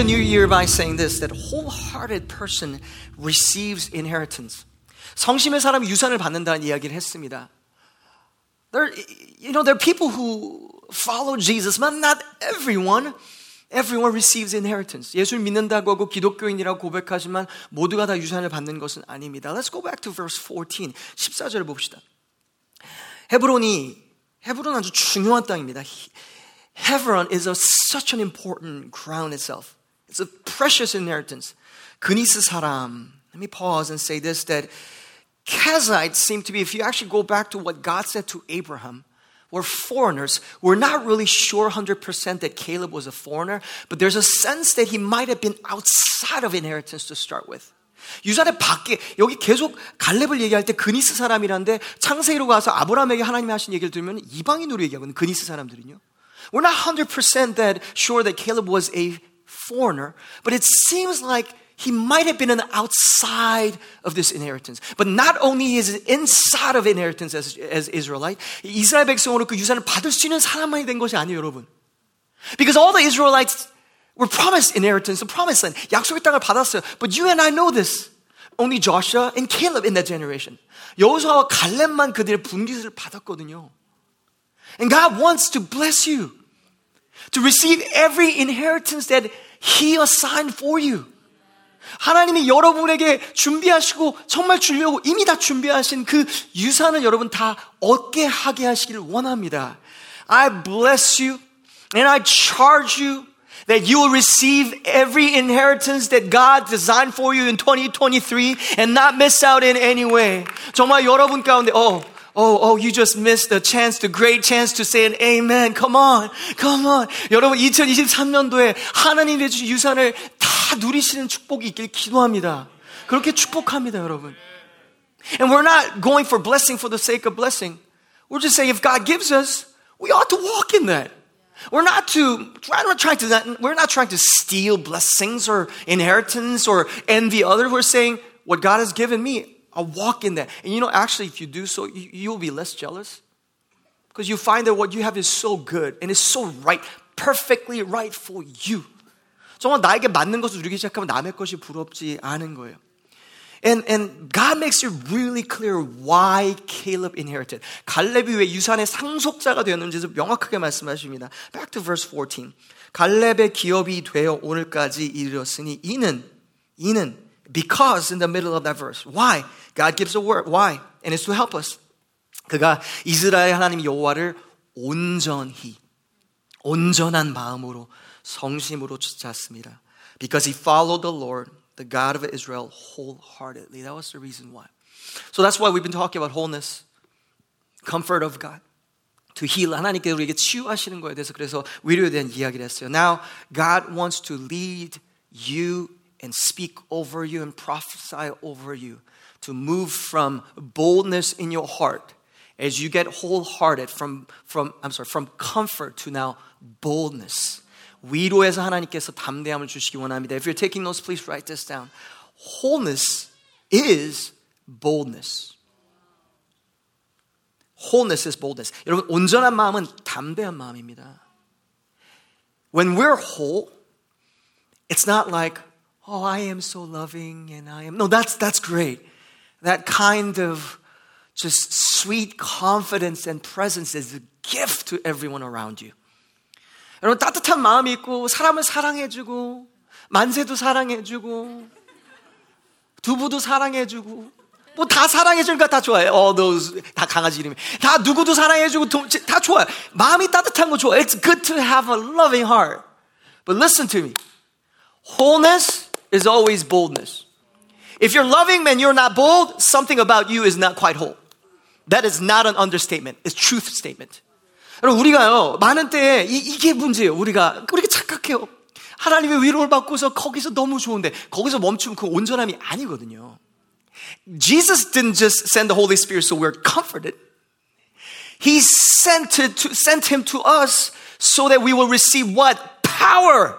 the new year by saying this that wholehearted person receives inheritance. 성심의 사람이 유산을 받는다는 이야기를 했습니다. There, you know, there are people who follow Jesus, but not everyone. Everyone receives inheritance. 예수를 믿는다고 하고 기독교인이라고 고백하지만 모두가 다 유산을 받는 것은 아닙니다. Let's go back to verse 14. 14절을 봅시다. 헤브론이 헤브론 아주 중요한 땅입니다. Hebron is a, such an important ground itself. It's a precious inheritance. 그니스 사람. Let me pause and say this that Kenizzites seem to be, if you actually go back to what God said to Abraham, we're foreigners. We're not really sure 100% that Caleb was a foreigner, but there's a sense that he might have been outside of inheritance to start with. 유산의 밖에 여기 계속 갈렙을 얘기할 때 그니스 사람이라는데 창세기로 가서 아브라함에게 하나님이 하신 얘기를 들으면 이방인으로 얘기하거든요. 그니스 사람들은요. We're not 100% that sure that Caleb was a foreigner, but it seems like he might have been an outside of this inheritance. But not only is it inside of inheritance as, as Israelite, 이스라엘 백성으로 그 유산을 받을 수 있는 사람만이 된 것이 아니에요, 여러분. Because all the Israelites were promised inheritance, the promised land. 약속의 땅을 받았어요. But you and I know this. Only Joshua and Caleb in that generation. 여호수아와 갈렙만 그들의 분깃을 받았거든요. And God wants to bless you. To receive every inheritance that He assigned for you. 하나님이 여러분에게 준비하시고 정말 주려고 이미 다 준비하신 그 유산을 여러분 다 얻게 하게 하시기를 원합니다. I bless you and I charge you that you will receive every inheritance that God designed for you in 2023 and not miss out in any way. 정말 여러분 가운데 어 Oh, oh, you just missed the chance, the great chance to say an amen. Come on, come on. 여러분, 2023년도에 하나님의 주신 유산을 다 누리시는 축복이 있길 기도합니다. 그렇게 축복합니다, 여러분. And we're not going for blessing for the sake of blessing. We're just saying if God gives us, we ought to walk in that. We're not to, we're not trying to, we're not trying to steal blessings or inheritance or envy others. We're saying what God has given me, I'll walk in that. And you know, actually, if you do so, you, you'll be less jealous. Because you find that what you have is so good and is so right, perfectly right for you. 정말 나에게 맞는 것을 누리기 시작하면 남의 것이 부럽지 않은 거예요. And, and God makes it really clear why Caleb inherited. 갈렙이 왜 유산의 상속자가 되었는지 명확하게 말씀하십니다. Back to verse 14. 갈렙의 기업이 되어 오늘까지 이르렀으니 이는 이는 because in the middle of that verse. Why? God gives a word. Why? And it's to help us. 그가 이스라엘 하나님 여호와를 온전히 온전한 마음으로 성심으로 찾았습니다. Because he followed the Lord, the God of Israel, wholeheartedly. That was the reason why. So that's why we've been talking about wholeness, comfort of God. To heal 하나님께서 우리에게 치유하시는 거에 대해서 그래서 위로에 대한 이야기를 했어요. Now God wants to lead you and speak over you and prophesy over you to move from boldness in your heart as you get wholehearted from from I'm sorry from comfort to now boldness. 위로에서 하나님께서 담대함을 주시기 원합니다. If you're taking notes, please write this down. Wholeness is boldness. Wholeness is boldness. 여러분, 온전한 마음은 담대한 마음입니다. When we're whole, it's not like, oh, I am so loving and I am. No, that's, that's great. That kind of just sweet confidence and presence is a gift to everyone around you. 여러분 따뜻한 마음이 있고 사람을 사랑해주고 만세도 사랑해주고 두부도 사랑해주고 뭐 다 사랑해주니까 다 좋아요. All those 다 강아지 이름이 다 누구도 사랑해주고 다 좋아요. 마음이 따뜻한 거 좋아. It's good to have a loving heart. But listen to me. Wholeness is always boldness. If you're loving and you're not bold, something about you is not quite whole. That is not an understatement. It's truth statement. 여러분, 우리가요, 많은 때에 이, 이게 문제예요. 우리가, 우리가 착각해요. 하나님의 위로를 받고서 거기서 너무 좋은데, 거기서 멈추면 그 온전함이 아니거든요. Jesus didn't just send the Holy Spirit so we're comforted. He sent, it to, sent him to us so that we will receive what? Power.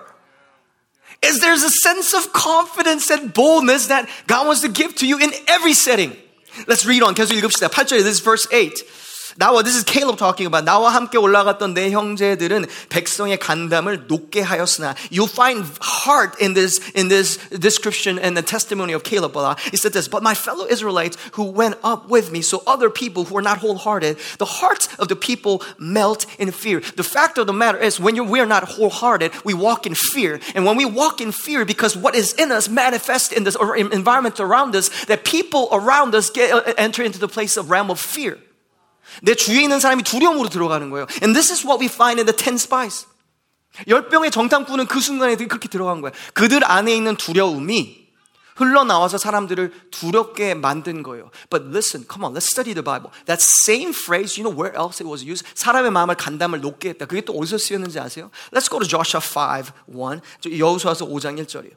Is there's a sense of confidence and boldness that God wants to give to you in every setting. Let's read on. 계속 읽읍시다. 8절에 this is verse 8. 나와 this is Caleb talking about 나와 함께 올라갔던 내 형제들은 백성의 간담을 높게 하였으나 you find heart in this in this description and the testimony of Caleb. He said this, but my fellow Israelites who went up with me, so other people who are not wholehearted, the hearts of the people melt in fear. The fact of the matter is, when we are not wholehearted, we walk in fear, and when we walk in fear, because what is in us manifests in this environment around us, that people around us get enter into the place of realm of fear. 내 주위에 있는 사람이 두려움으로 들어가는 거예요. And this is what we find in the ten spies. 열 병의 정탐꾼은 그 순간에 그렇게 들어간 거예요. 그들 안에 있는 두려움이 흘러나와서 사람들을 두렵게 만든 거예요. But listen, come on, let's study the Bible. That same phrase, you know where else it was used? 사람의 마음을 간담을 높게 했다. 그게 또 어디서 쓰였는지 아세요? Let's go to Joshua 5, 1. 여호수아서 5장 1절이에요.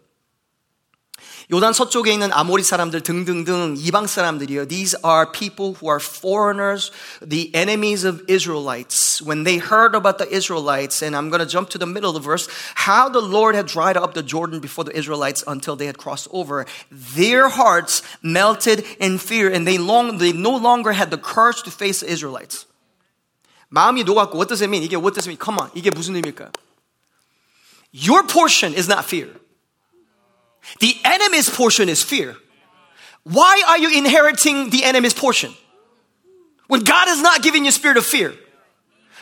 요단 서쪽에 있는 아모리 사람들 등등등 이방 사람들이요. These are people who are foreigners, the enemies of Israelites. When they heard about the Israelites, and I'm going to jump to the middle of the verse, how the Lord had dried up the Jordan before the Israelites until they had crossed over, their hearts melted in fear, and they long they no longer had the courage to face the Israelites. 마음이 녹았고, what does it mean? 이게 what does it mean? Come on, 이게 무슨 의미일까요? Your portion is not fear. The enemy's portion is fear. Why are you inheriting the enemy's portion? When God has not given you spirit of fear.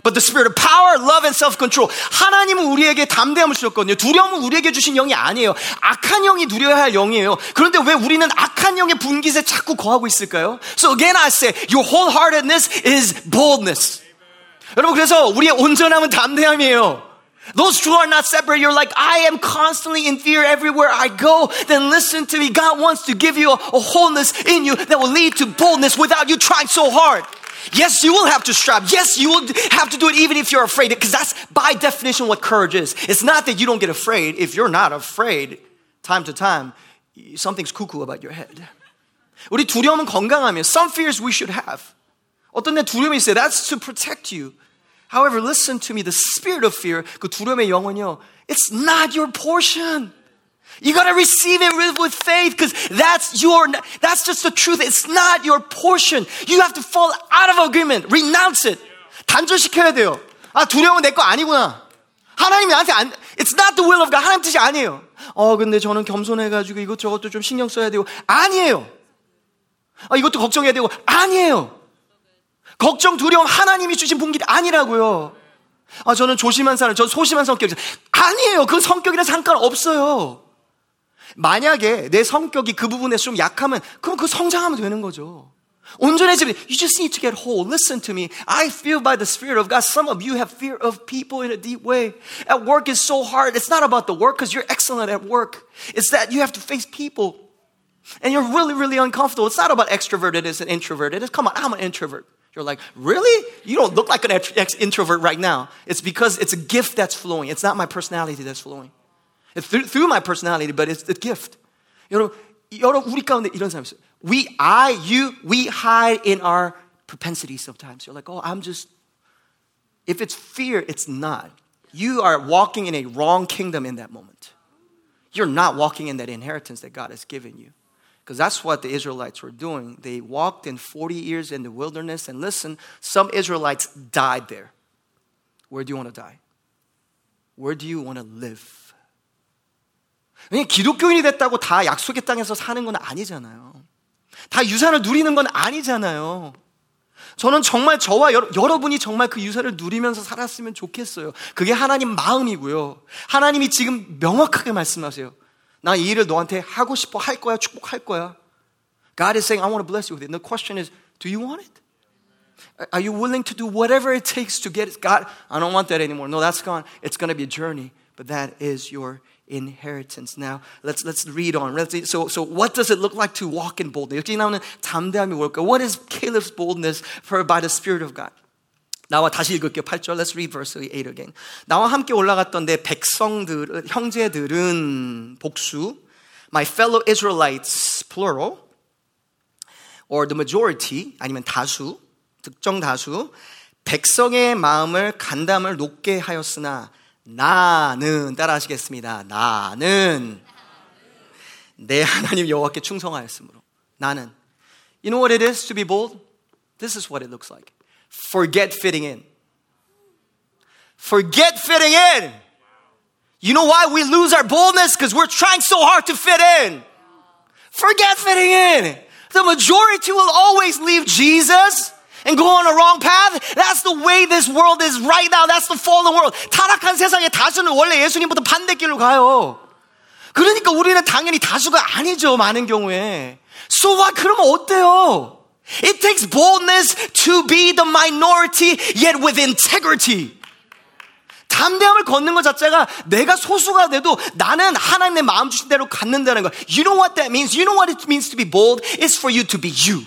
But the spirit of power, love and self-control. 하나님은 우리에게 담대함을 주셨거든요. 두려움은 우리에게 주신 영이 아니에요. 악한 영이 누려야 할 영이에요. 그런데 왜 우리는 악한 영의 분깃에 자꾸 거하고 있을까요? So again I say, your wholeheartedness is boldness. 여러분 그래서 우리의 온전함은 담대함이에요. Those two are not separate. You're like, I am constantly in fear everywhere I go. Then listen to me. God wants to give you a, a wholeness in you that will lead to boldness without you trying so hard. Yes, you will have to strive. Yes, you will have to do it even if you're afraid, because that's by definition what courage is. It's not that you don't get afraid. If you're not afraid, time to time, something's cuckoo about your head. 우리 두려움은 건강하면 some fears we should have. 어떤 데 두려움이 있어요. That's to protect you. However, listen to me. The spirit of fear, 그 두려움의 영혼이요. It's not your portion. You gotta receive it with faith because that's your, that's just the truth. It's not your portion. You have to fall out of agreement. Renounce it. 단절시켜야 돼요. 아, 두려움은 내 거 아니구나. 하나님이 나한테 안, it's not the will of God. 하나님 뜻이 아니에요. 어, 근데 저는 겸손해가지고 이것저것도 좀 신경 써야 되고. 아니에요. 아, 이것도 걱정해야 되고. 아니에요. 걱정, 두려움 하나님이 주신 분길이 아니라고요. 아, 저는 조심한 사람, 저 소심한 성격이 아니에요. 그 성격이랑 상관없어요. 만약에 내 성격이 그 부분에 좀 약하면 그럼 그 성장하면 되는 거죠. 온전해지면 you just need to get whole. Listen to me. I feel by the Spirit of God. Some of you have fear of people in a deep way. At work is so hard. It's not about the work because you're excellent at work. It's that you have to face people. And you're really, really uncomfortable. It's not about extroverted and introverted. It's, come on, I'm an introvert. You're like, really? You don't look like an introvert right now. It's because it's a gift that's flowing. It's not my personality that's flowing. It's through, through my personality, but it's the gift. 여러분, 여러분 우리 가운데 이런 사람 있어요. We, I, you, we hide in our propensity sometimes. You're like, oh, I'm just. If it's fear, it's not. You are walking in a wrong kingdom in that moment. You're not walking in that inheritance that God has given you. Because that's what the Israelites were doing. They walked in 40 years in the wilderness, and listen, some Israelites died there. Where do you want to die? Where do you want to live? 왜냐 기독교인이 됐다고 다 약속의 땅에서 사는 건 아니잖아요. 다 유산을 누리는 건 아니잖아요. 저는 정말 저와 여러, 여러분이 정말 그 유산을 누리면서 살았으면 좋겠어요. 그게 하나님 마음이고요. 하나님이 지금 명확하게 말씀하세요. 나이 일을 너한테 하고 싶어 할 거야, 축복할 거야. God is saying, I want to bless you with it. And the question is, do you want it? Are you willing to do whatever it takes to get it? God, I don't want that anymore. No, that's gone. It's going to be a journey, but that is your inheritance. Now, let's, let's read on. So, so what does it look like to walk in boldness? 여기 나오는 담대함이 뭘까? What is Caleb's boldness for by the Spirit of God? 나와 다시 읽을게요. 8절. Let's read verse 8 again. 나와 함께 올라갔던 내 백성들, 형제들은 복수. My fellow Israelites, plural. Or the majority, 아니면 다수, 특정 다수. 백성의 마음을 간담을 높게 하였으나 나는 따라 하시겠습니다. 나는 내 하나님 여호와께 충성하였으므로 나는 You know what it is to be bold? This is what it looks like. Forget fitting in. Forget fitting in. You know why we lose our boldness? Because we're trying so hard to fit in. Forget fitting in. The majority will always leave Jesus and go on a wrong path. That's the way this world is right now. That's the fallen world. 타락한 세상에 다수는 원래 예수님보다 반대길로 가요. 그러니까 우리는 당연히 다수가 아니죠. 많은 경우에. So what? 그러면 어때요? It takes boldness to be the minority yet with integrity. 담대함을 걷는 것 자체가 내가 소수가 돼도 나는 하나님의 마음 주신 대로 갖는다는 거. You know what that means? You know what it means to be bold? It's for you to be you.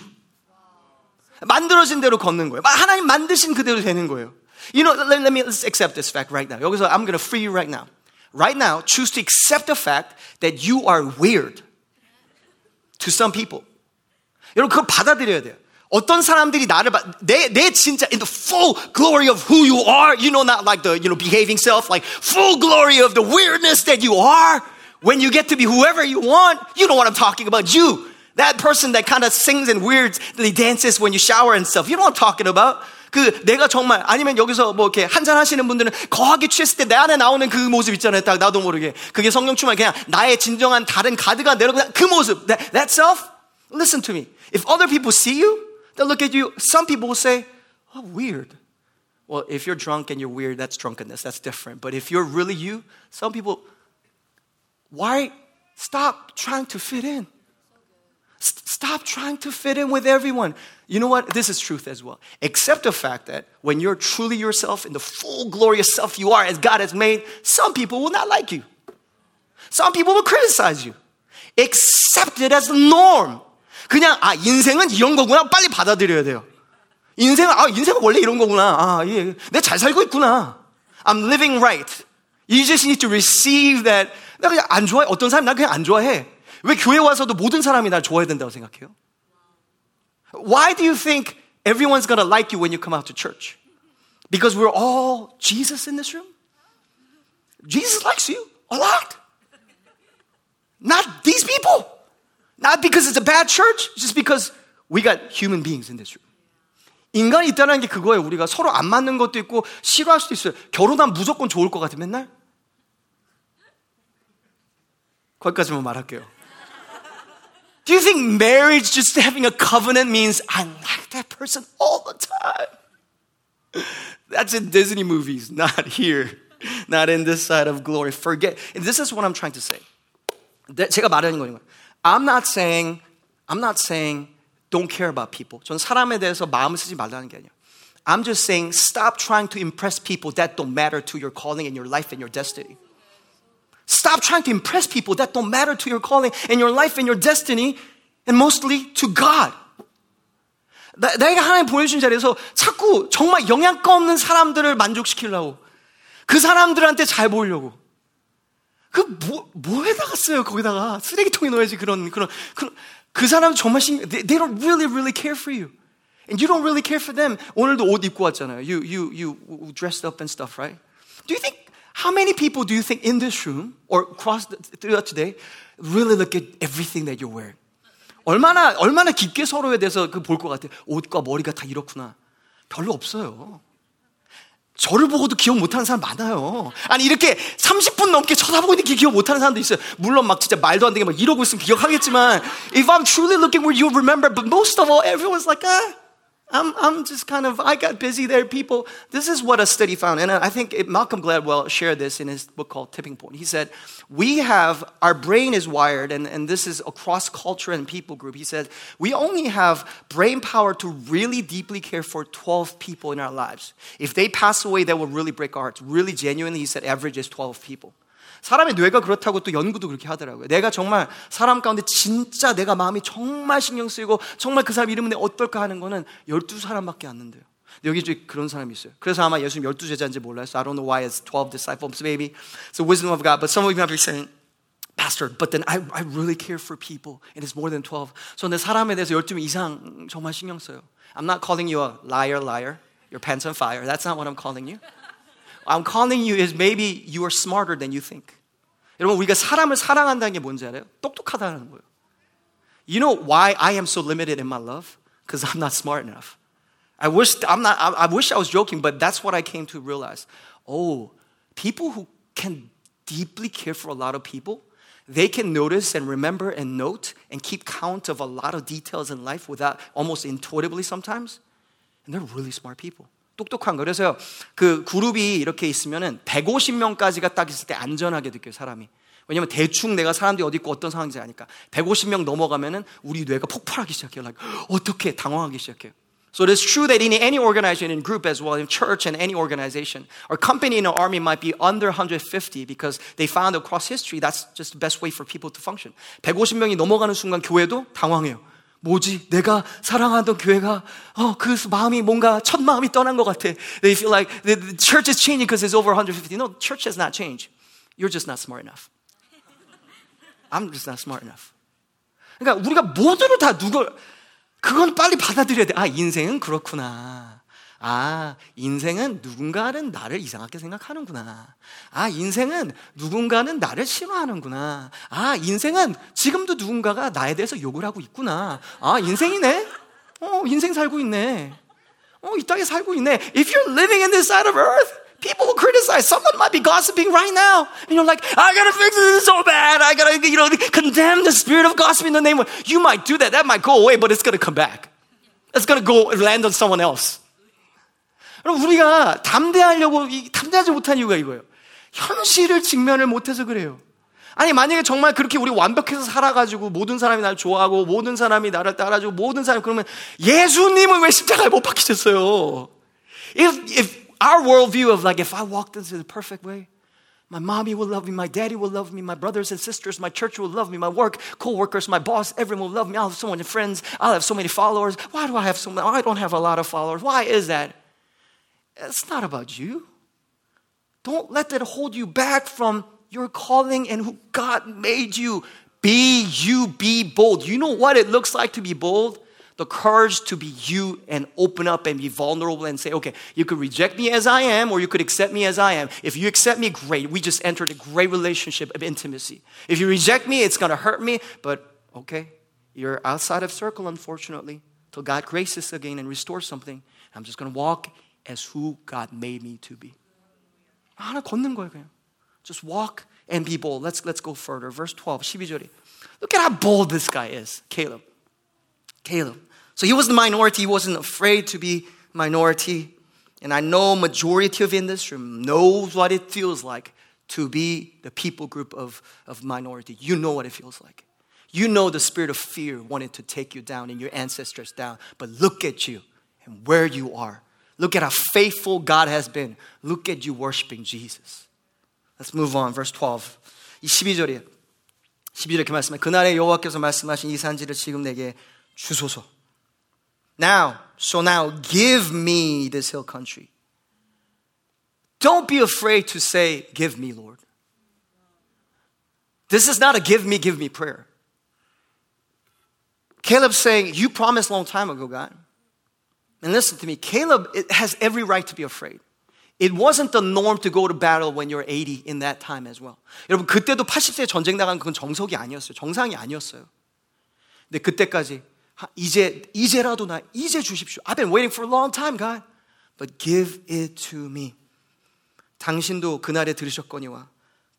만들어진 대로 걷는 거예요. 하나님 만드신 그대로 되는 거예요. You know, let, let me let's accept this fact right now. 여기서 I'm going to free you right now. Right now, choose to accept the fact that you are weird to some people. 여러분 그걸 받아들여야 돼요. 어떤 사람들이 나를 봐, 내, 내 진짜 in the full glory of who you are, you know, not like the, you know, behaving self, like full glory of the weirdness that you are. When you get to be whoever you want, you know what I'm talking about. You, that person that kind of sings and weirdly dances when you shower and stuff. You know what I'm talking about. 그 내가 정말 아니면 여기서 뭐 이렇게 한잔 하시는 분들은 거하게 취했을 때 내 안에 나오는 그 모습 있잖아요. 딱 나도 모르게 그게 성령 충만 그냥 나의 진정한 다른 가드가 내려오는 그 모습. That, that self. Listen to me. If other people see you, They'll look at you. Some people will say, oh, weird. Well, if you're drunk and you're weird, that's drunkenness. That's different. But if you're really you, some people, why stop trying to fit in? Stop trying to fit in with everyone. You know what? This is truth as well. Accept the fact that when you're truly yourself in the full glorious self you are as God has made, some people will not like you. Some people will criticize you. Accept it as the norm. 그냥 아 인생은 이런 거구나 빨리 받아들여야 돼요. 인생은 아 인생은 원래 이런 거구나. 아 예, 내가 잘 살고 있구나. I'm living right. You just need to receive that. 나 그냥 안 좋아해. 어떤 사람 나 그냥 안 좋아해. 왜 교회 와서도 모든 사람이 날 좋아해야 된다고 생각해요? Why do you think everyone's gonna like you when you come out to church? Because we're all Jesus in this room? Jesus likes you a lot. Not these people. Not because it's a bad church, just because we got human beings in this room. 인간이 있다는 게 그거예요. 우리가 서로 안 맞는 것도 있고 싫어할 수도 있어요. 결혼하면 무조건 좋을 것 같아, 맨날? 거기까지만 말할게요. Do you think marriage, just having a covenant, means I like that person all the time? That's in Disney movies, not here. Not in this side of glory. Forget. And this is what I'm trying to say. 제가 말하는 거예요. I'm not saying, I'm not saying don't care about people. 전 사람에 대해서 마음을 쓰지 말라는 게 아니에요. I'm just saying stop trying to impress people that don't matter to your calling and your life and your destiny. Stop trying to impress people that don't matter to your calling and your life and your destiny and mostly to God. 나, 내가 하나님 보여준 자리에서 자꾸 정말 영양가 없는 사람들을 만족시키려고 그 사람들한테 잘 보이려고 그 뭐, 뭐에다가 써요 거기다가 쓰레기통에 넣어야지 그런 그런 그런 그 사람 정말 신 they, they don't really really care for you and you don't really care for them 오늘도 옷 입고 왔잖아요 you you you dressed up and stuff right do you think how many people do you think in this room or across the, throughout today really look at everything that you're wearing 얼마나 얼마나 깊게 서로에 대해서 그 볼 것 같아요 옷과 머리가 다 이렇구나 별로 없어요 저를 보고도 기억 못하는 사람 많아요. 아니 이렇게 30분 넘게 쳐다보고 있는 게 기억 못하는 사람도 있어요. 물론 막 진짜 말도 안 되게 막 이러고 있으면 기억하겠지만 if I'm truly looking where you remember, but most of all, everyone's like, ah, I'm, I'm just kind of, I got busy there, people. This is what a study found. And I think it, Malcolm Gladwell shared this in his book called Tipping Point. He said, We have, our brain is wired, and, and this is across culture and people group. He said, We only have brain power to really deeply care for 12 people in our lives. If they pass away, that will really break our hearts. Really genuinely, he said, average is 12 people. 사람의 뇌가 그렇다고 또 연구도 그렇게 하더라고요. 내가 정말 사람 가운데 진짜 내가 마음이 정말 신경 쓰이고 정말 그 사람 이름은 어떨까 하는 거는 12사람밖에 안 는데요. 여기 그런 사람이 있어요. 그래서 아마 예수님 12제자인지 몰라요. So I don't know why it's 12 disciples maybe. It's the wisdom of God. But some of you might be saying, Pastor, but then I, I really care for people and it's more than 12. So 내 사람에 대해서 12명 이상 정말 신경 써요. I'm not calling you a liar, liar. Your pants on fire. That's not what I'm calling you. I'm calling you is maybe you are smarter than you think. 여러분 우리가 사람을 사랑한다는 게 뭔지 알아요? 똑똑하다는 거예요. You know why I am so limited in my love? Because I'm not smart enough. I wish I'm not. I, I wish I was joking, but that's what I came to realize. Oh, people who can deeply care for a lot of people, they can notice and remember and note and keep count of a lot of details in life without almost intuitively sometimes. And they're really smart people. 똑똑한 거. 그래서요, 그 그룹이 이렇게 있으면은 150명까지가 딱 있을 때 안전하게 느껴요, 사람이. 왜냐면 대충 내가 사람들이 어디 있고 어떤 상황인지 아니까. 150명 넘어가면은 우리 뇌가 폭발하기 시작해요. like, 어떻게 당황하기 시작해요. So it is true that in any organization, in group as well, in church and any organization, or company in an army might be under 150 because they found across history that's just the best way for people to function. 150명이 넘어가는 순간 교회도 당황해요. 뭐지? 내가 사랑하던 교회가 어, 그 마음이 뭔가 첫 마음이 떠난 것 같아. They feel like the, the church is changing because it's over 150. No, church has not changed. You're just not smart enough. I'm just not smart enough. 그러니까 우리가 모두를 다 누굴 그건 빨리 받아들여야 돼. 아, 인생은 그렇구나. 아, 인생은 누군가는 나를 이상하게 생각하는구나. 아, 인생은 누군가는 나를 싫어하는구나. 아, 인생은 지금도 누군가가 나에 대해서 욕을 하고 있구나. 아, 인생이네? 어, 인생 살고 있네. 어, 이 땅에 살고 있네. If you're living in this side of earth, people will criticize. Someone might be gossiping right now. And you're like, I gotta fix this so bad. I gotta, you know, condemn the spirit of gossip in the name of, you might do that. That might go away, but it's gonna come back. It's gonna go land on someone else. 그럼 우리가 담대하려고 담대하지 못한 이유가 이거예요. 현실을 직면을 못해서 그래요. 아니 만약에 정말 그렇게 우리 완벽해서 살아가지고 모든 사람이 나를 좋아하고 모든 사람이 나를 따라주고 모든 사람이 그러면 예수님은 왜 십자가에 못 박히셨어요? If, if our worldview of like if I walked into the perfect way, my mommy will love me, my daddy will love me, my brothers and sisters, my church will love me, my work, co-workers, my boss, everyone will love me. I'll have so many friends. I'll have so many followers. Why do I have so many? I don't have a lot of followers. Why is that? It's not about you. Don't let that hold you back from your calling and who God made you. Be you, be bold. You know what it looks like to be bold? The courage to be you and open up and be vulnerable and say, okay, you could reject me as I am or you could accept me as I am. If you accept me, great. We just entered a great relationship of intimacy. If you reject me, it's going to hurt me, but okay, you're outside of circle, unfortunately, till God graces again and restores something. I'm just going to walk as who God made me to be. 하나 걷는 거예요, 그냥. Just walk and be bold. Let's, let's go further. Verse 12, 12절에. Look at how bold this guy is, Caleb. Caleb. So he was the minority. He wasn't afraid to be minority. And I know majority of in this room knows what it feels like to be the people group of, of minority. You know what it feels like. You know the spirit of fear wanted to take you down and your ancestors down. But look at you and where you are. Look at how faithful God has been. Look at you worshiping Jesus. Let's move on. Verse 12. 이 12절이에요. 12절에 이렇게 말씀해. 그날에 여호와께서 말씀하신 이 산지를 지금 내게 주소서. Now, so now give me this hill country. Don't be afraid to say, Give me, Lord. This is not a give me, give me prayer. Caleb's saying, You promised a long time ago, God. And listen to me, Caleb has every right to be afraid. It wasn't the norm to go to battle when you're 80 in that time as well. 여러분, 그때도 80세 전쟁 나간 그건 정석이 아니었어요. 정상이 아니었어요. 근데 그때까지 이제 이제라도 나 이제 주십시오. I've been waiting for a long time, God. But give it to me. 당신도 그날에 들으셨거니와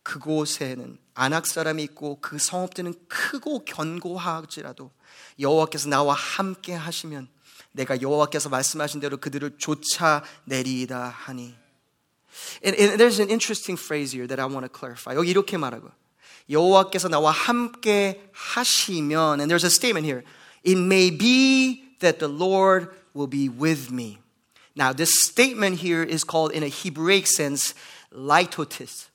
그곳에는 안악 사람이 있고 그 성읍들은 크고 견고하지라도 여호와께서 나와 함께 하시면 내가 여호와께서 말씀하신 대로 그들을 쫓아내리이다 하니. And, and there's an interesting phrase here that I want to clarify. 여기 이렇게 말하고 여호와께서 나와 함께 하시면 and there's a statement here. It may be that the Lord will be with me. Now, this statement here is called, in a Hebraic sense, litotes.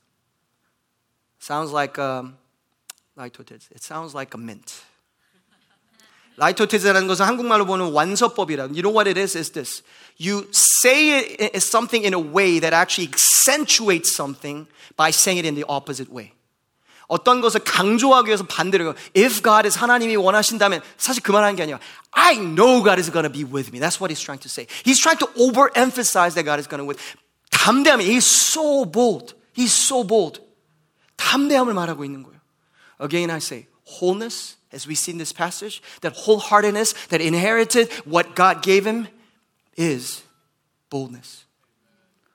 Sounds like um, litotes. It sounds like a mint. 라이토테즈라는 것은 한국말로 보는 완서법이라. You know what it is? Is this. You say it as something in a way that actually accentuates something by saying it in the opposite way. 어떤 것을 강조하기 위해서 반대로 if God is 하나님이 원하신다면 사실 그 말하는 게 아니라 I know God is going to be with me. That's what he's trying to say. He's trying to overemphasize that God is going to be with. 담대함이 he's so bold. He's so bold. 담대함을 말하고 있는 거예요. Again I say wholeness as we see in this passage, that wholeheartedness that inherited what God gave him, is boldness.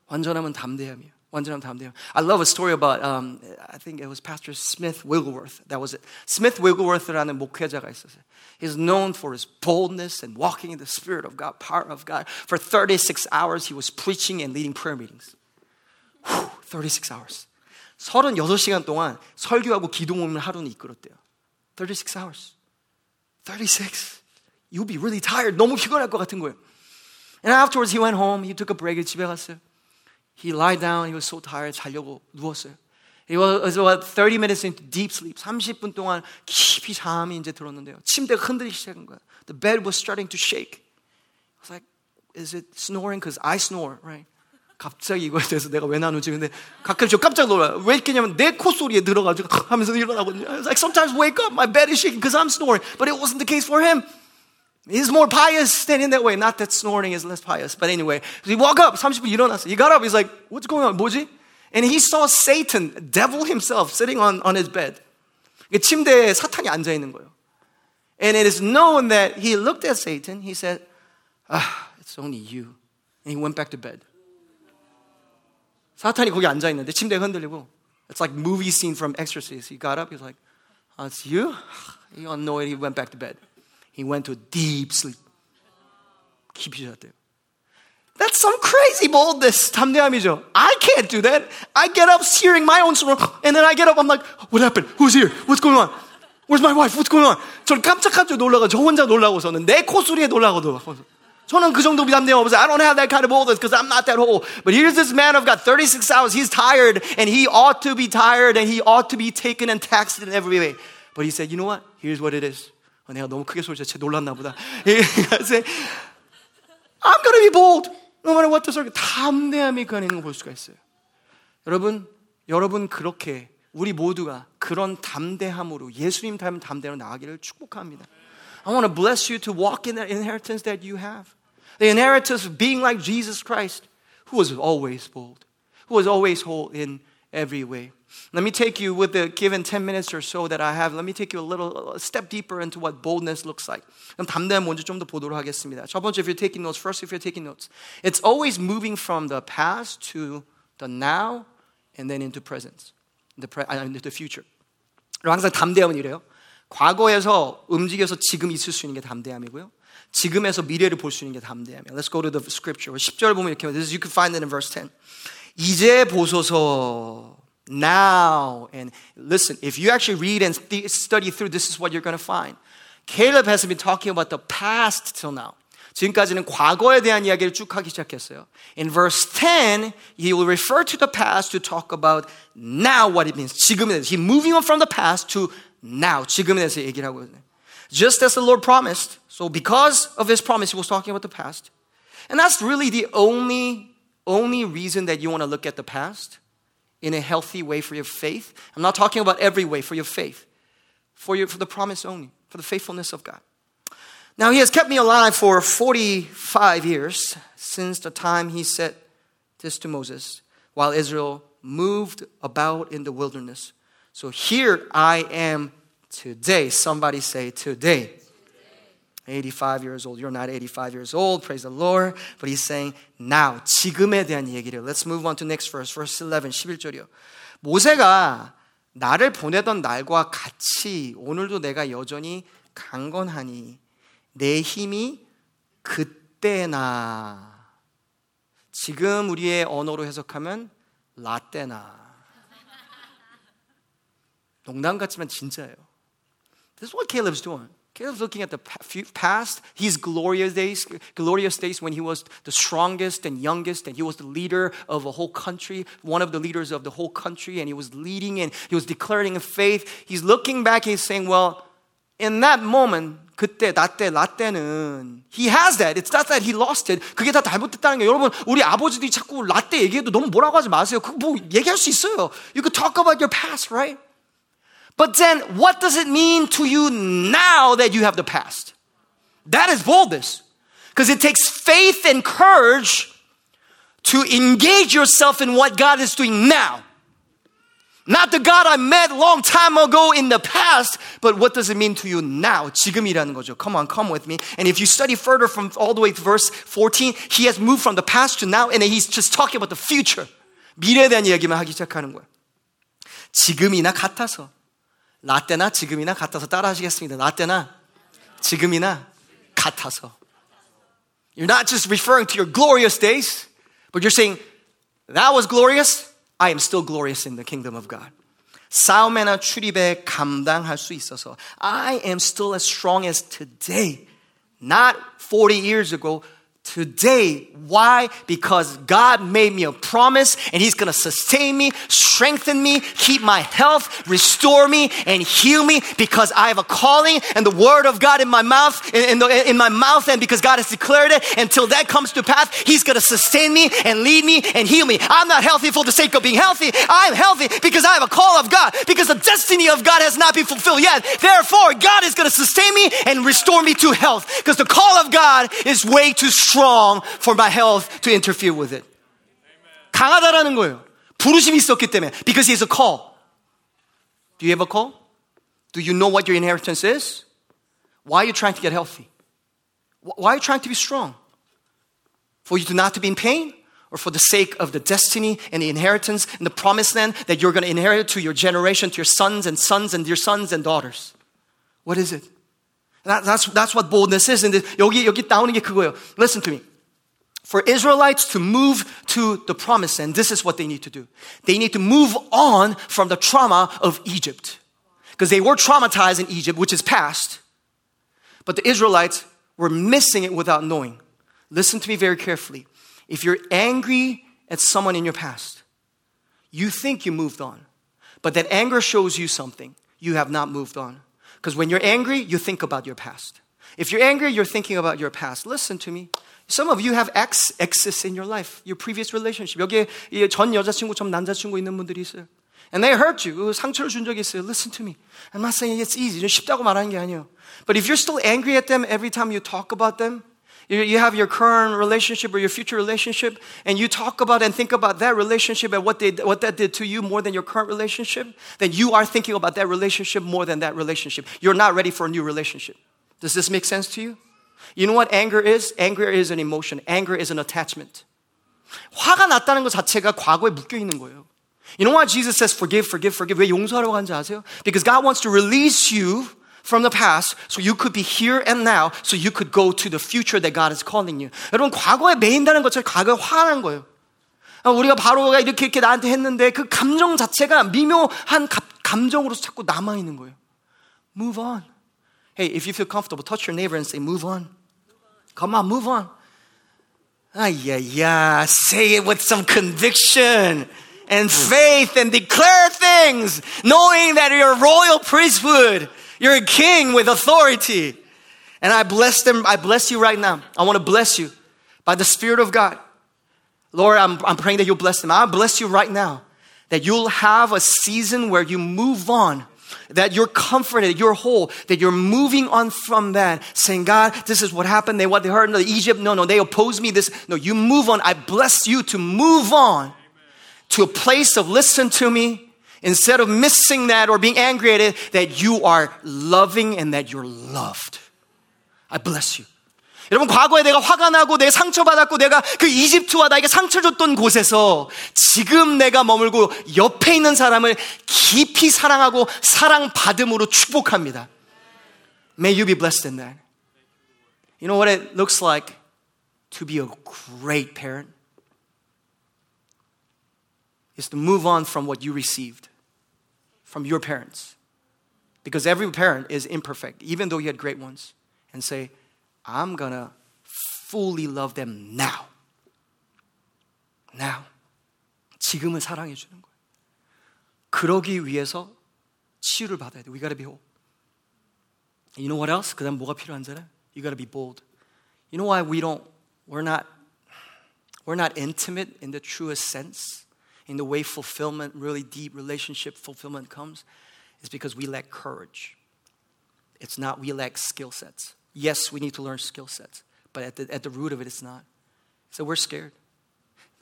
완전함은 담대함이에요. 완전함 담대함. I love a story about um, I think it was Pastor Smith Wigglesworth. That was it. Smith Wigglesworth라는 목회자가 있었어요. He's known for his boldness and walking in the spirit of God, power of God. For 36 hours he was preaching and leading prayer meetings. Whew, 36 hours. 36시간 동안 설교하고 기도 모임을 하루는 이끌었대요. 36 hours. 36. You'll be really tired. 너무 피곤할 것 같은 거예요. And afterwards he went home. He took a break. 집에 갔어요. He lied down. He was so tired. 자려고 누웠어요. It was about 30 minutes into deep sleep. 30분 동안 깊이 잠이 이제 들었는데요. 침대가 흔들리기 시작한 거야. The bed was starting to shake. I was like, is it snoring? Because I snore, right? 갑자기 이거에 대해서 내가 왜 나누지? 근데 가끔 저 깜짝 놀라요. 왜 이렇게냐면 내 콧소리에 들어가지고 하면서 일어나거든요. It's like sometimes wake up, my bed is shaking because I'm snoring. But it wasn't the case for him. He's more pious than in that way. Not that snoring is less pious. But anyway, so he woke up, 30분 일어났어. He got up, he's like, what's going on? 뭐지? And he saw Satan, devil himself, sitting on, on his bed. 침대에 사탄이 앉아 있는 거예요. And it is known that he looked at Satan, he said, ah, it's only you. And he went back to bed. 사탄이 거기 앉아 있는데 침대가 흔들리고 It's like movie scene from Exorcist. He got up, he was like, oh, it's you? He annoyed, he went back to bed. He went to deep sleep. 깊이 잤대요. That's some crazy boldness. 담대함이죠. I can't do that. I get up hearing my own snore, and then I get up, I'm like, what happened? Who's here? What's going on? Where's my wife? What's going on? 저는 깜짝깜짝 놀라가 저 혼자 놀라고서는 내 콧소리에 놀라고도. 저는 그 정도 없어요. I don't have that kind of boldness because I'm not that whole. But here's this man of God, 36 hours. He's tired and he ought to be tired and he ought to be taken and taxed in every way. But he said, you know what? Here's what it is. 내가 너무 크게 소리쳐 쟤 놀랐나 보다. I'm gonna be bold. No matter what the circle. 담대함이 그 안에 있는 걸 볼 수가 있어요. 여러분, 여러분 그렇게 우리 모두가 그런 담대함으로 예수님 닮은 담대함으로 나가기를 축복합니다. I want to bless you to walk in that inheritance that you have. The inheritance of being like Jesus Christ, who was always bold, who was always whole in every way. Let me take you with the given 10 minutes or so that I have. Let me take you a little a step deeper into what boldness looks like. 그럼 담대함 먼저 좀 더 보도록 하겠습니다. 첫 번째, if you're taking notes, first, if you're taking notes, it's always moving from the past to the now and then into presence, the pre, into the future. 항상 담대함은 이래요. 과거에서 움직여서 지금 있을 수 있는 게 담대함이고요. 지금에서 미래를 볼 수 있는 게 담대함이에요. Let's go to the scripture. 10절 보면 이렇게 this you can find it in verse 10. 이제 보소서 now and listen if you actually read and study through this is what you're going to find Caleb has been talking about the past till now 지금까지는 과거에 대한 이야기를 쭉 하기 시작했어요. In verse 10, he will refer to the past to talk about now what it means. 지금에 대해서. He's moving on from the past to now. 지금에 대해서 얘기를 하고 있어요. Just as the Lord promised. So because of his promise, he was talking about the past. And that's really the only, only reason that you want to look at the past in a healthy way for your faith. I'm not talking about every way for your faith, for, your, for the promise only, for the faithfulness of God. Now, He has kept me alive for 45 years since the time He said this to Moses while Israel moved about in the wilderness. So here I am today. Somebody say, today. 85 years old. You're not 85 years old. Praise the Lord. But he's saying now. 지금에 대한 얘기를. Let's move on to next verse. Verse 11. 11절이요. 모세가 나를 보내던 날과 같이 오늘도 내가 여전히 강건하니 내 힘이 그때나 지금 우리의 언어로 해석하면 라떼나 농담 같지만 진짜예요. This is what Caleb's doing. Caleb's looking at the past, his glorious days, glorious days when he was the strongest and youngest, and he was the leader of a whole country, one of the leaders of the whole country, and he was leading and he was declaring a faith. He's looking back, he's saying, Well, in that moment, 그때, 나 때, 나 때는 he has that. It's not that he lost it. 그게 다 잘못됐다는 게 여러분 우리 아버지들이 자꾸 라떼 얘기해도 너무 뭐라고 하지 마세요. 그거 뭐 얘기할 수 있어요. You could talk about your past, right? But then, what does it mean to you now that you have the past? That is boldness. Because it takes faith and courage to engage yourself in what God is doing now. Not the God I met long time ago in the past, but what does it mean to you now? 지금이라는 거죠. Come on, come with me. And if you study further from all the way to verse 14, he has moved from the past to now, and he's just talking about the future. 미래에 대한 이야기만 하기 시작하는 거예요. 지금이나 같아서. 라떼나 지금이나 같아서 따라 하시겠습니다. 라떼나 지금이나 같아서. You're not just referring to your glorious days, but you're saying, that was glorious. I am still glorious in the kingdom of God. 싸움에나 출입에 감당할 수 있어서 I am still as strong as today. Not 40 years ago, today. Why? Because God made me a promise and He's gonna sustain me, strengthen me, keep my health, restore me, and heal me because I have a calling and the word of God in my mouth, in, the, in my mouth, and because God has declared it, until that comes to pass, He's gonna sustain me and lead me and heal me. I'm not healthy for the sake of being healthy. I'm healthy because I have a call of God, because the destiny of God has not been fulfilled yet. Therefore, God is gonna sustain me and restore me to health because the call of God is way too strong for my health to interfere with it. 강하다라는 거예요. 부르심이 있었기 때문에. Because he has a call. Do you have a call? Do you know what your inheritance is? Why are you trying to get healthy? Why are you trying to be strong? For you to not to be in pain? Or for the sake of the destiny and the inheritance and the promised land that you're going to inherit to your generation, to your sons and sons and your sons and daughters? What is it? That, that's, that's what boldness is. And 여기, 여기 나오는 게 그거예요. Listen to me. For Israelites to move to the promised land, this is what they need to do. They need to move on from the trauma of Egypt. Because they were traumatized in Egypt, which is past. But the Israelites were missing it without knowing. Listen to me very carefully. If you're angry at someone in your past, you think you moved on. But that anger shows you something. You have not moved on. Because when you're angry, you think about your past. If you're angry, you're thinking about your past. Listen to me. Some of you have ex, exes in your life, your previous relationship. 여기에 전 여자친구, 전 남자친구 있는 분들이 있어요. And they hurt you. 상처를 준 적이 있어요. Listen to me. I'm not saying it's easy. 쉽다고 말하는 게 아니에요. But if you're still angry at them every time you talk about them, you have your current relationship or your future relationship, and you talk about and think about that relationship and what, they, what that did to you more than your current relationship, then you are thinking about that relationship more than that relationship. You're not ready for a new relationship. Does this make sense to you? You know what anger is? Anger is an emotion. Anger is an attachment. 화가 났다는 것 자체가 과거에 묶여 있는 거예요. You know why Jesus says forgive, forgive, forgive? 왜 용서하려고 하는지 아세요? Because God wants to release you from the past so you could be here and now so you could go to the future that God is calling you. 여러분 과거에 매인다는 것처럼 과거에 화나는 거예요. 우리가 바로가 이렇게 이렇게 나한테 했는데 그 감정 자체가 미묘한 감정으로 자꾸 남아 있는 거예요. Move on. Hey, if you feel comfortable, touch your neighbor and say, Move on. Come on, move on. Ah, yeah, yeah. Say it with some conviction and faith and declare things, knowing that you're a royal priesthood. You're a king with authority. And I bless them. I bless you right now. I want to bless you by the Spirit of God. Lord, I'm, I'm praying that you'll bless them. I bless you right now that you'll have a season where you move on that you're comforted, you're whole, that you're moving on from that, saying, God, this is what happened. They what they heard in Egypt. No, no, they opposed me. This no, you move on. I bless you to move on Amen. to a place of listen to me. Instead of missing that or being angry at it, that you are loving and that you're loved. I bless you. 여러분, 과거에 내가 화가 나고 내가 상처받았고 내가 그 이집트와 나에게 상처 줬던 곳에서 지금 내가 머물고 옆에 있는 사람을 깊이 사랑하고 사랑받음으로 축복합니다. May you be blessed in that. You know what it looks like to be a great parent? Is to move on from what you received from your parents. Because every parent is imperfect, even though you had great ones, and say, I'm gonna fully love them now. Now. 지금을 사랑해 주는 거예요. 그러기 위해서 치유를 받아야 돼. We gotta be whole. You know what else? 그 다음 뭐가 필요한지 알아요? You gotta be bold. You know why we don't, we're not, we're not intimate in the truest sense, in the way fulfillment, really deep relationship fulfillment comes? Is because we lack courage. It's not we lack skill sets. Yes, we need to learn skill sets, but at the, at the root of it, it's not. So we're scared.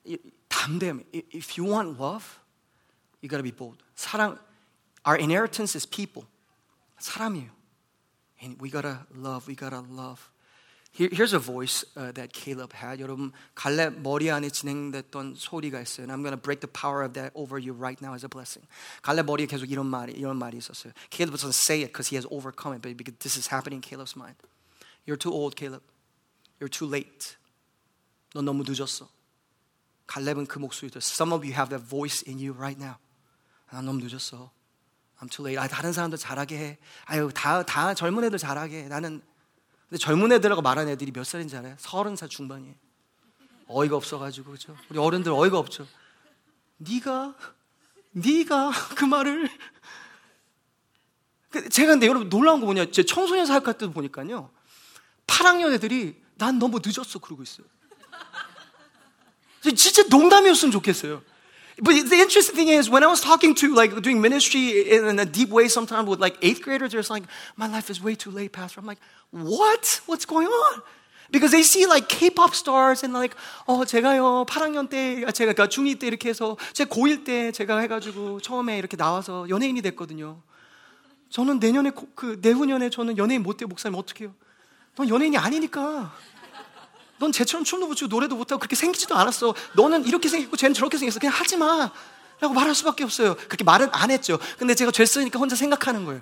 If you want love, You gotta be bold. 사랑, our inheritance is people. 사람이에요. And we gotta love, we gotta love. Here, here's a voice uh, that Caleb had. 여러분 갈렙 머리 안에 진행됐던 소리가 있어요. And I'm gonna break the power of that over you right now as a blessing. 갈렙 머리에 계속 이런 말이 이런 말이 있었어요. Caleb doesn't say it because he has overcome it, but because this is happening in Caleb's mind. You're too old, Caleb. You're too late. 넌 너무 늦었어. 갈렙은 그 목소리 들었어. Some of you have that voice in you right now. 난 너무 늦었어. I'm too late. 아, 다른 사람들 잘하게 해. 아유, 다, 다 젊은 애들 잘하게 해. 나는 근데 젊은 애들하고 말하는 애들이 몇 살인지 알아요? 서른 살 중반이에요. 어이가 없어가지고 그죠? 우리 어른들 어이가 없죠. 네가 네가 그 말을 그 제가 근데 여러분 놀라운 거 뭐냐? 제 청소년 사역할 때도 보니까요. 8학년 애들이 난 너무 늦었어 그러고 있어요. 진짜 농담이었으면 좋겠어요. But the interesting thing is, when I was talking to, like, doing ministry in a deep way sometimes with like eighth graders, they're like, my life is way too late, Pastor. I'm like, what? What's going on? Because they see like K-pop stars and like, 어, 제가요, 8학년 때, 제가 그러니까 중2 때 이렇게 해서, 제 고1 때 제가 해가지고 처음에 이렇게 나와서 연예인이 됐거든요. 저는 내년에, 그, 내후년에 저는 연예인 못 돼, 목사님 어떡해요? 넌 연예인이 아니니까. 넌 쟤처럼 춤도 못 추고 노래도 못하고 그렇게 생기지도 않았어. 너는 이렇게 생겼고 쟤는 저렇게 생겼어. 그냥 하지 마. 라고 말할 수밖에 없어요. 그렇게 말은 안 했죠. 근데 제가 죄쓰니까 혼자 생각하는 거예요.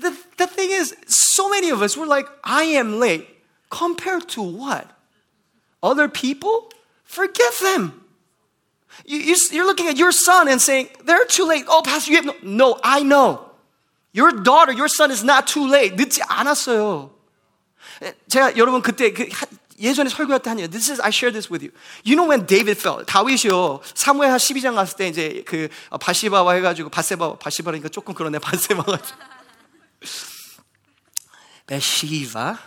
The, the thing is, so many of us, we're like, I am late. Compared to what? Other people? Forget them. You, you, are looking at your son and saying, they're too late. Oh, Pastor, you have no. No, I know. Your daughter, your son is not too late. 늦지 않았어요. 제가 여러분 그때 그 예전에 설교할 때 한얘 This is I share this with you. You know when David fell. 다윗이요. 사무엘 한 12장 갔을 때 이제 그 바시바와 해가지고 바세바 바시바라니까 조금 그러네 바세바가. 베시바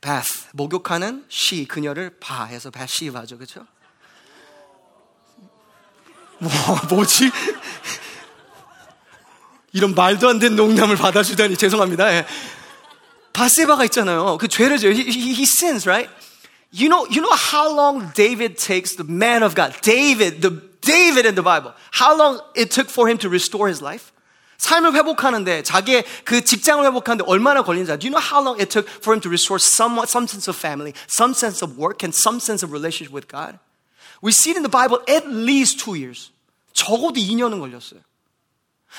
바스 목욕하는 시 그녀를 바 해서 바시바죠 그렇죠? 뭐 뭐지? 이런 말도 안 되는 농담을 받아주다니 죄송합니다. 예. 바세바가 있잖아요. 그 죄를 져요. He, he, he sins, right? You know, you know how long David takes, the man of God, David, the David in the Bible, how long it took for him to restore his life? 삶을 회복하는데 자기의 그 직장을 회복하는데 얼마나 걸리는지 Do you know how long it took for him to restore some, some sense of family, some sense of work, and some sense of relationship with God? We see it in the Bible at least two years. 적어도 2년은 걸렸어요.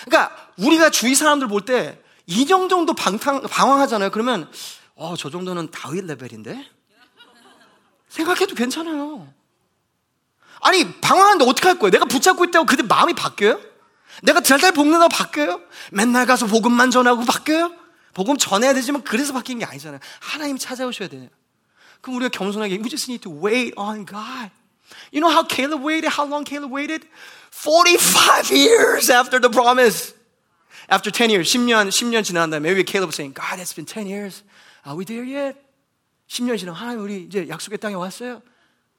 그러니까 우리가 주위 사람들 볼 때 인형 정도 방탕, 방황하잖아요. 그러면 어, 저 정도는 다윗 레벨인데? 생각해도 괜찮아요. 아니, 방황하는데 어떻게 할 거예요? 내가 붙잡고 있다고 그들 마음이 바뀌어요? 내가 달달 볶는다고 바뀌어요? 맨날 가서 복음만 전하고 바뀌어요? 복음 전해야 되지만 그래서 바뀐 게 아니잖아요. 하나님 찾아오셔야 돼요. 그럼 우리가 겸손하게 we just need to wait on God. You know how Caleb waited? How long Caleb waited? 45 years after the promise. After 10 years, 10년, 10년 지난 다음에 maybe Caleb was saying, God, it's been 10 years. Are we there yet? 10년 지나 하나님 우리 이제 약속의 땅에 왔어요?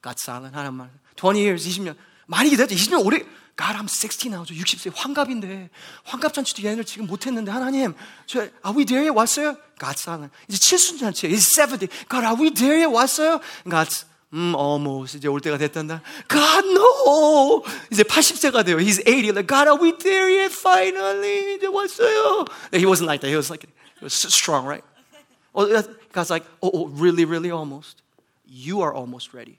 God silent. 하나님 말. 20 years, 20년. 많이 기다렸죠. 20년 오래. God, I'm 60 now. 저 60세 환갑인데 환갑잔치도 얘네들 지금 못했는데 하나님, 저 are we there yet? 왔어요? God silent. 이제 칠순잔치. It's 70. God, are we there yet? 왔어요? God's 음, almost 이제 올 때가 됐단다. God, no! 이제 80세가 돼요. He's 80. Like, God, are we there yet? Finally, 이제 왔어요. He wasn't like that. He was like, he was strong, right? God's like, oh, oh, really, really almost. You are almost ready.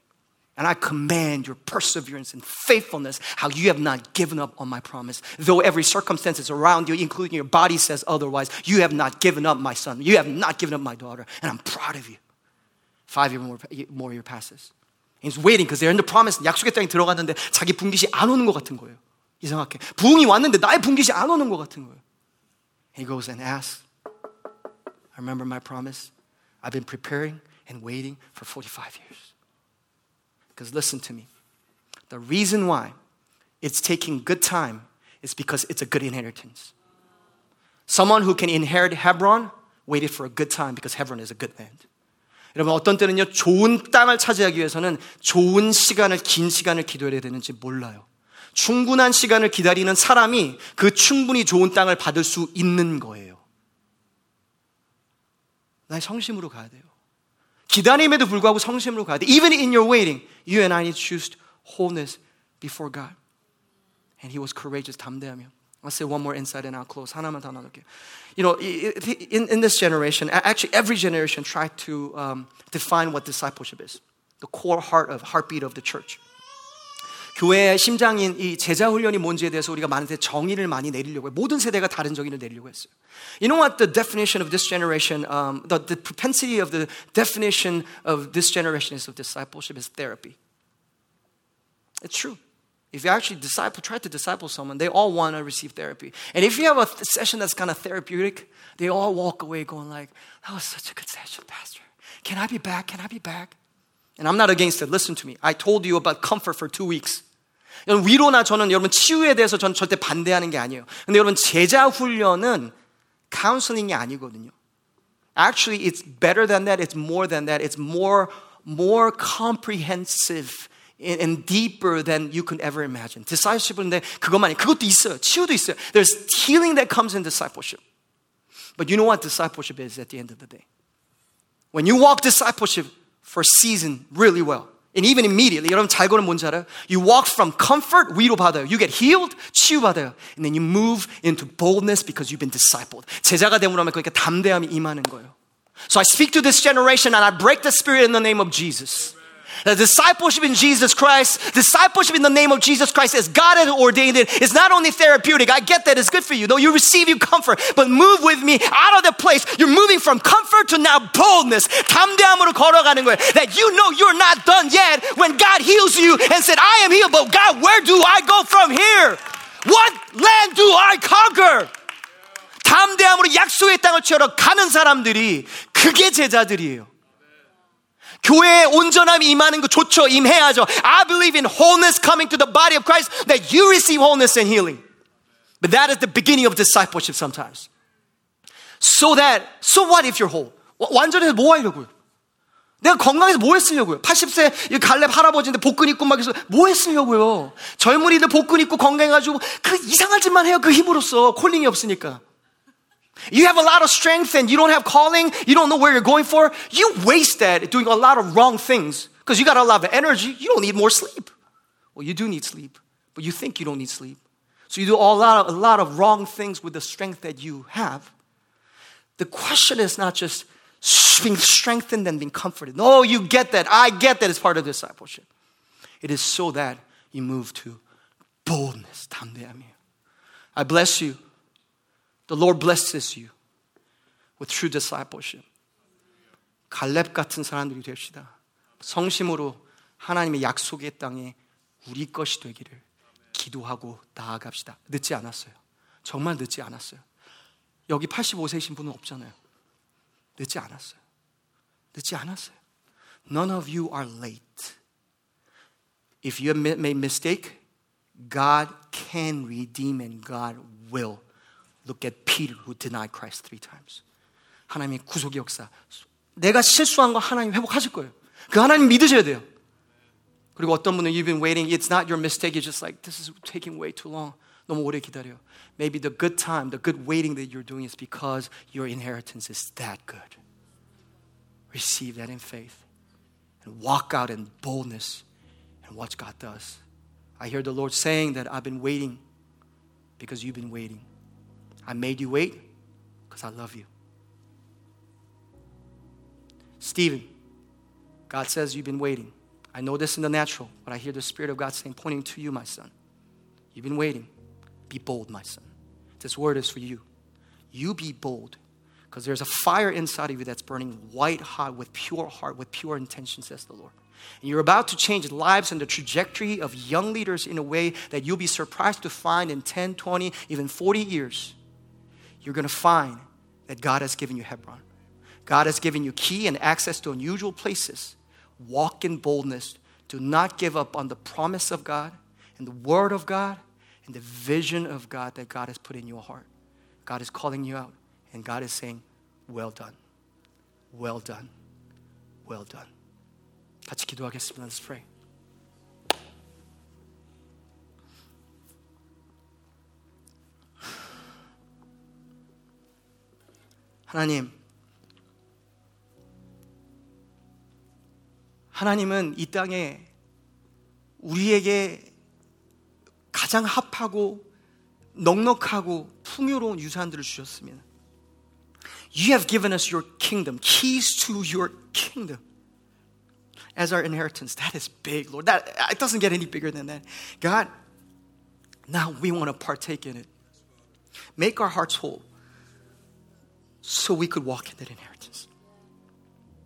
And I command your perseverance and faithfulness, how you have not given up on my promise. Though every circumstance is around you, including your body says otherwise, you have not given up my son. You have not given up my daughter. And I'm proud of you. Five year more, more year passes. He's waiting because they're in the promise. 약속의 땅에 들어갔는데 자기 분깃이 안 오는 것 같은 거예요. 이상하게. 부흥이 왔는데 나의 분깃이 안 오는 것 같은 거예요. He goes and asks, I remember my promise. I've been preparing and waiting for 45 years. Because listen to me. The reason why it's taking good time is because it's a good inheritance. Someone who can inherit Hebron waited for a good time because Hebron is a good land. 여러분 어떤 때는요 좋은 땅을 차지하기 위해서는 좋은 시간을 긴 시간을 기도해야 되는지 몰라요. 충분한 시간을 기다리는 사람이 그 충분히 좋은 땅을 받을 수 있는 거예요. 나의 성심으로 가야 돼요. 기다림에도 불구하고 성심으로 가야 돼. Even in your waiting, you and I need to choose wholeness before God. And he was courageous, 담대하며. I'll say one more insight and I'll close. 하나만 더 나눌게요. You know, in, in this generation, actually every generation tried to um, define what discipleship is. The core heart of, heartbeat of the church. 교회의 심장인 이 제자 훈련이 뭔지에 대해서 우리가 많은 데 정의를 많이 내리려고 해요. 모든 세대가 다른 정의를 내리려고 했어요. You know what the definition of this generation, um, the, the propensity of the definition of this generation is of discipleship is therapy. It's true. If you actually disciple, try to disciple someone, they all want to receive therapy. And if you have a session that's kind of therapeutic, they all walk away going like, that was such a good session, Pastor. Can I be back? Can I be back? And I'm not against it. Listen to me. I told you about comfort for two weeks. 여러분, 위로나 저는 여러분 치유에 대해서 저는 절대 반대하는 게 아니에요. 근데 여러분 제자 훈련은 카운슬링이 아니거든요. Actually, it's better than that. It's more than that. It's more more comprehensive and deeper than you could ever imagine. discipleship인데 그것만이 그것도 있어요. 치유도 있어요. There's healing that comes in discipleship. But you know what discipleship is at the end of the day? When you walk discipleship for a season really well, and even immediately, 여러분 잘 거는 뭔지 알아요? You walk from comfort, 위로 받아요. You get healed, 치유 받아요. And then you move into boldness because you've been discipled. 제자가 되므로 하면 그러니까 담대함이 임하는 거예요. So I speak to this generation and I break the spirit in the name of Jesus. The discipleship in Jesus Christ, discipleship in the name of Jesus Christ, as God has ordained it, is not only therapeutic. I get that it's good for you. No, you receive you comfort, but move with me out of the place. You're moving from comfort to now boldness. 담대함으로 걸어가는 거예요. That you know you're not done yet when God heals you and said, I am healed, but God, where do I go from here? What land do I conquer? 담대함으로 약속의 땅을 채우러 가는 사람들이 그게 제자들이에요. 교회에 온전함이 임하는 거 좋죠. 임해야죠. I believe in wholeness coming to the body of Christ that you receive wholeness and healing. But that is the beginning of discipleship sometimes. So that, so what if you're whole? 완전해서 뭐 하려고요? 내가 건강해서 뭐 했으려고요? 80세 갈렙 할아버지인데 복근 입고 막 해서 뭐 했으려고요? 젊은이들 복근 입고 건강해가지고 그 이상한 짓만 해요. 그 힘으로써 콜링이 없으니까. You have a lot of strength and you don't have calling, you don't know where you're going for, you waste that doing a lot of wrong things because you got a lot of energy. You don't need more sleep. Well, you do need sleep, but you think you don't need sleep. So you do a lot of, a lot of wrong things with the strength that you have. The question is not just being strengthened and being comforted. No, you get that. I get that It's part of discipleship. It is so that you move to boldness. I bless you the Lord blesses you with true discipleship. 갈렙 같은 사람들이 됩시다. 성심으로 하나님의 약속의 땅에 우리 것이 되기를 기도하고 나아갑시다. 늦지 않았어요. 정말 늦지 않았어요. 여기 85세이신 분은 없잖아요. 늦지 않았어요. 늦지 않았어요. None of you are late. If you have made mistake, God can redeem and God will Look at Peter who denied Christ three times. 하나님의 구속의 역사. 내가 실수한 거 하나님 회복하실 거예요. 그 하나님 믿으셔야 돼요. 그리고 어떤 분은 you've been waiting, it's not your mistake, it's just like this is taking way too long. 너무 오래 기다려. Maybe the good time, the good waiting that you're doing is because your inheritance is that good. Receive that in faith and walk out in boldness and watch God does. I hear the Lord saying that I've been waiting because you've been waiting. I made you wait because I love you. Stephen, God says you've been waiting. I know this in the natural, but I hear the Spirit of God saying, pointing to you, my son. You've been waiting. Be bold, my son. This word is for you. You be bold because there's a fire inside of you that's burning white hot with pure heart, with pure intention, says the Lord. And you're about to change lives and the trajectory of young leaders in a way that you'll be surprised to find in 10, 20, even 40 years you're going to find that God has given you Hebron. God has given you key and access to unusual places. Walk in boldness. Do not give up on the promise of God and the word of God and the vision of God that God has put in your heart. God is calling you out, and God is saying, Well done. Well done. Well done. 같이 기도하겠습니다. Let's pray. 하나님, 하나님은 이 땅에 우리에게 가장 합하고 넉넉하고 풍요로운 유산들을 주셨습니다. You have given us your kingdom, keys to your kingdom as our inheritance. That is big, Lord. That it doesn't get any bigger than that. God, now we want to partake in it. Make our hearts whole so we could walk in that inheritance.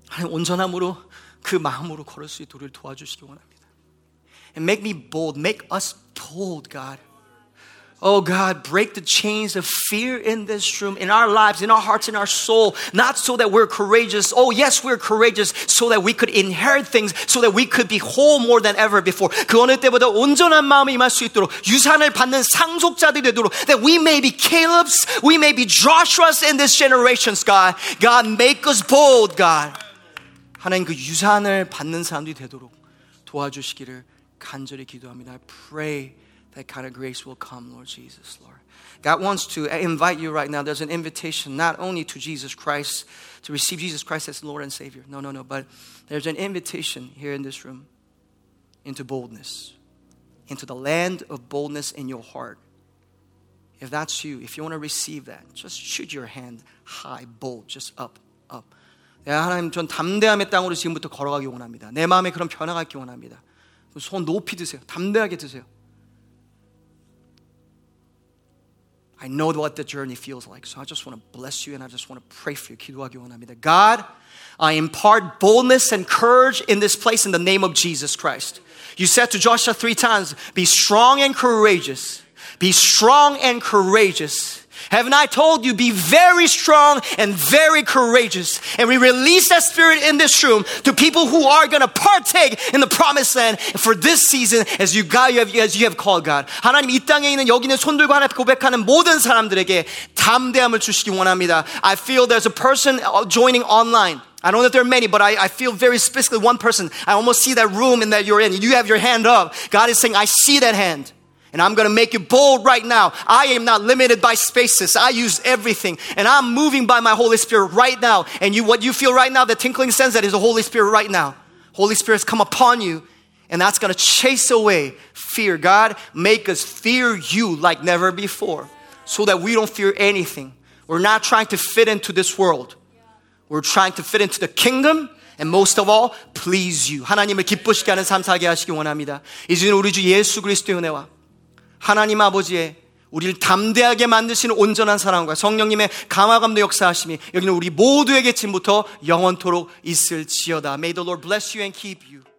하나님 온전함으로 그 마음으로 걸을 수 있도록 도와주시기 원합니다. And make me bold, make us bold, God. Oh God, break the chains of fear in this room, in our lives, in our hearts, in our soul. Not so that we're courageous. Oh yes, we're courageous so that we could inherit things, so that we could be whole more than ever before. 그 어느 때보다 온전한 마음이 임할 수 있도록 유산을 받는 상속자들이 되도록 that we may be Caleb's, we may be Joshua's in this generations, God. God, make us bold, God. 하나님 그 유산을 받는 사람들이 되도록 도와주시기를 간절히 기도합니다. I pray that kind of grace will come, Lord Jesus, Lord. God wants to invite you right now. There's an invitation not only to Jesus Christ, to receive Jesus Christ as Lord and Savior. No, no, no. But there's an invitation here in this room into boldness, into the land of boldness in your heart. If that's you, if you want to receive that, just shoot your hand high, bold, just up, up. 하나님, 전 담대함의 땅으로 지금부터 걸어가기 원합니다. 내 마음에 그런 변화가 있기 원합니다. 손 높이 드세요. 담대하게 드세요. I know what the journey feels like. So I just want to bless you and I just want to pray for you. 기도하기 원합니다. God, I impart boldness and courage in this place in the name of Jesus Christ. You said to Joshua three times, be strong and courageous. Be strong and courageous. Haven't I told you, be very strong and very courageous? And we release that spirit in this room to people who are going to partake in the promised land for this season as you, God, as you have called God. 하나님 이 땅에 있는 여기 있는 손들과 하나 고백하는 모든 사람들에게 담대함을 주시기 원합니다. I feel there's a person joining online. I don't know if there are many, but I, I feel very specifically one person. I almost see that room in that you're in. You have your hand up. God is saying, I see that hand. And I'm going to make you bold right now. I am not limited by spaces. I use everything. And I'm moving by my Holy Spirit right now. And you, what you feel right now, the tinkling sense, that is the Holy Spirit right now. Holy Spirit's come upon you. And that's going to chase away fear. God, make us fear you like never before. So that we don't fear anything. We're not trying to fit into this world. We're trying to fit into the kingdom and most of all, please you. 하나님을 기쁘시게 하는 삶 살게 하시기 원합니다. 이제는 우리 주 예수 그리스도의 은혜와 하나님 아버지의 우리를 담대하게 만드시는 온전한 사랑과 성령님의 감화감도 역사하심이 여기는 우리 모두에게 지금부터 영원토록 있을지어다. May the Lord bless you and keep you.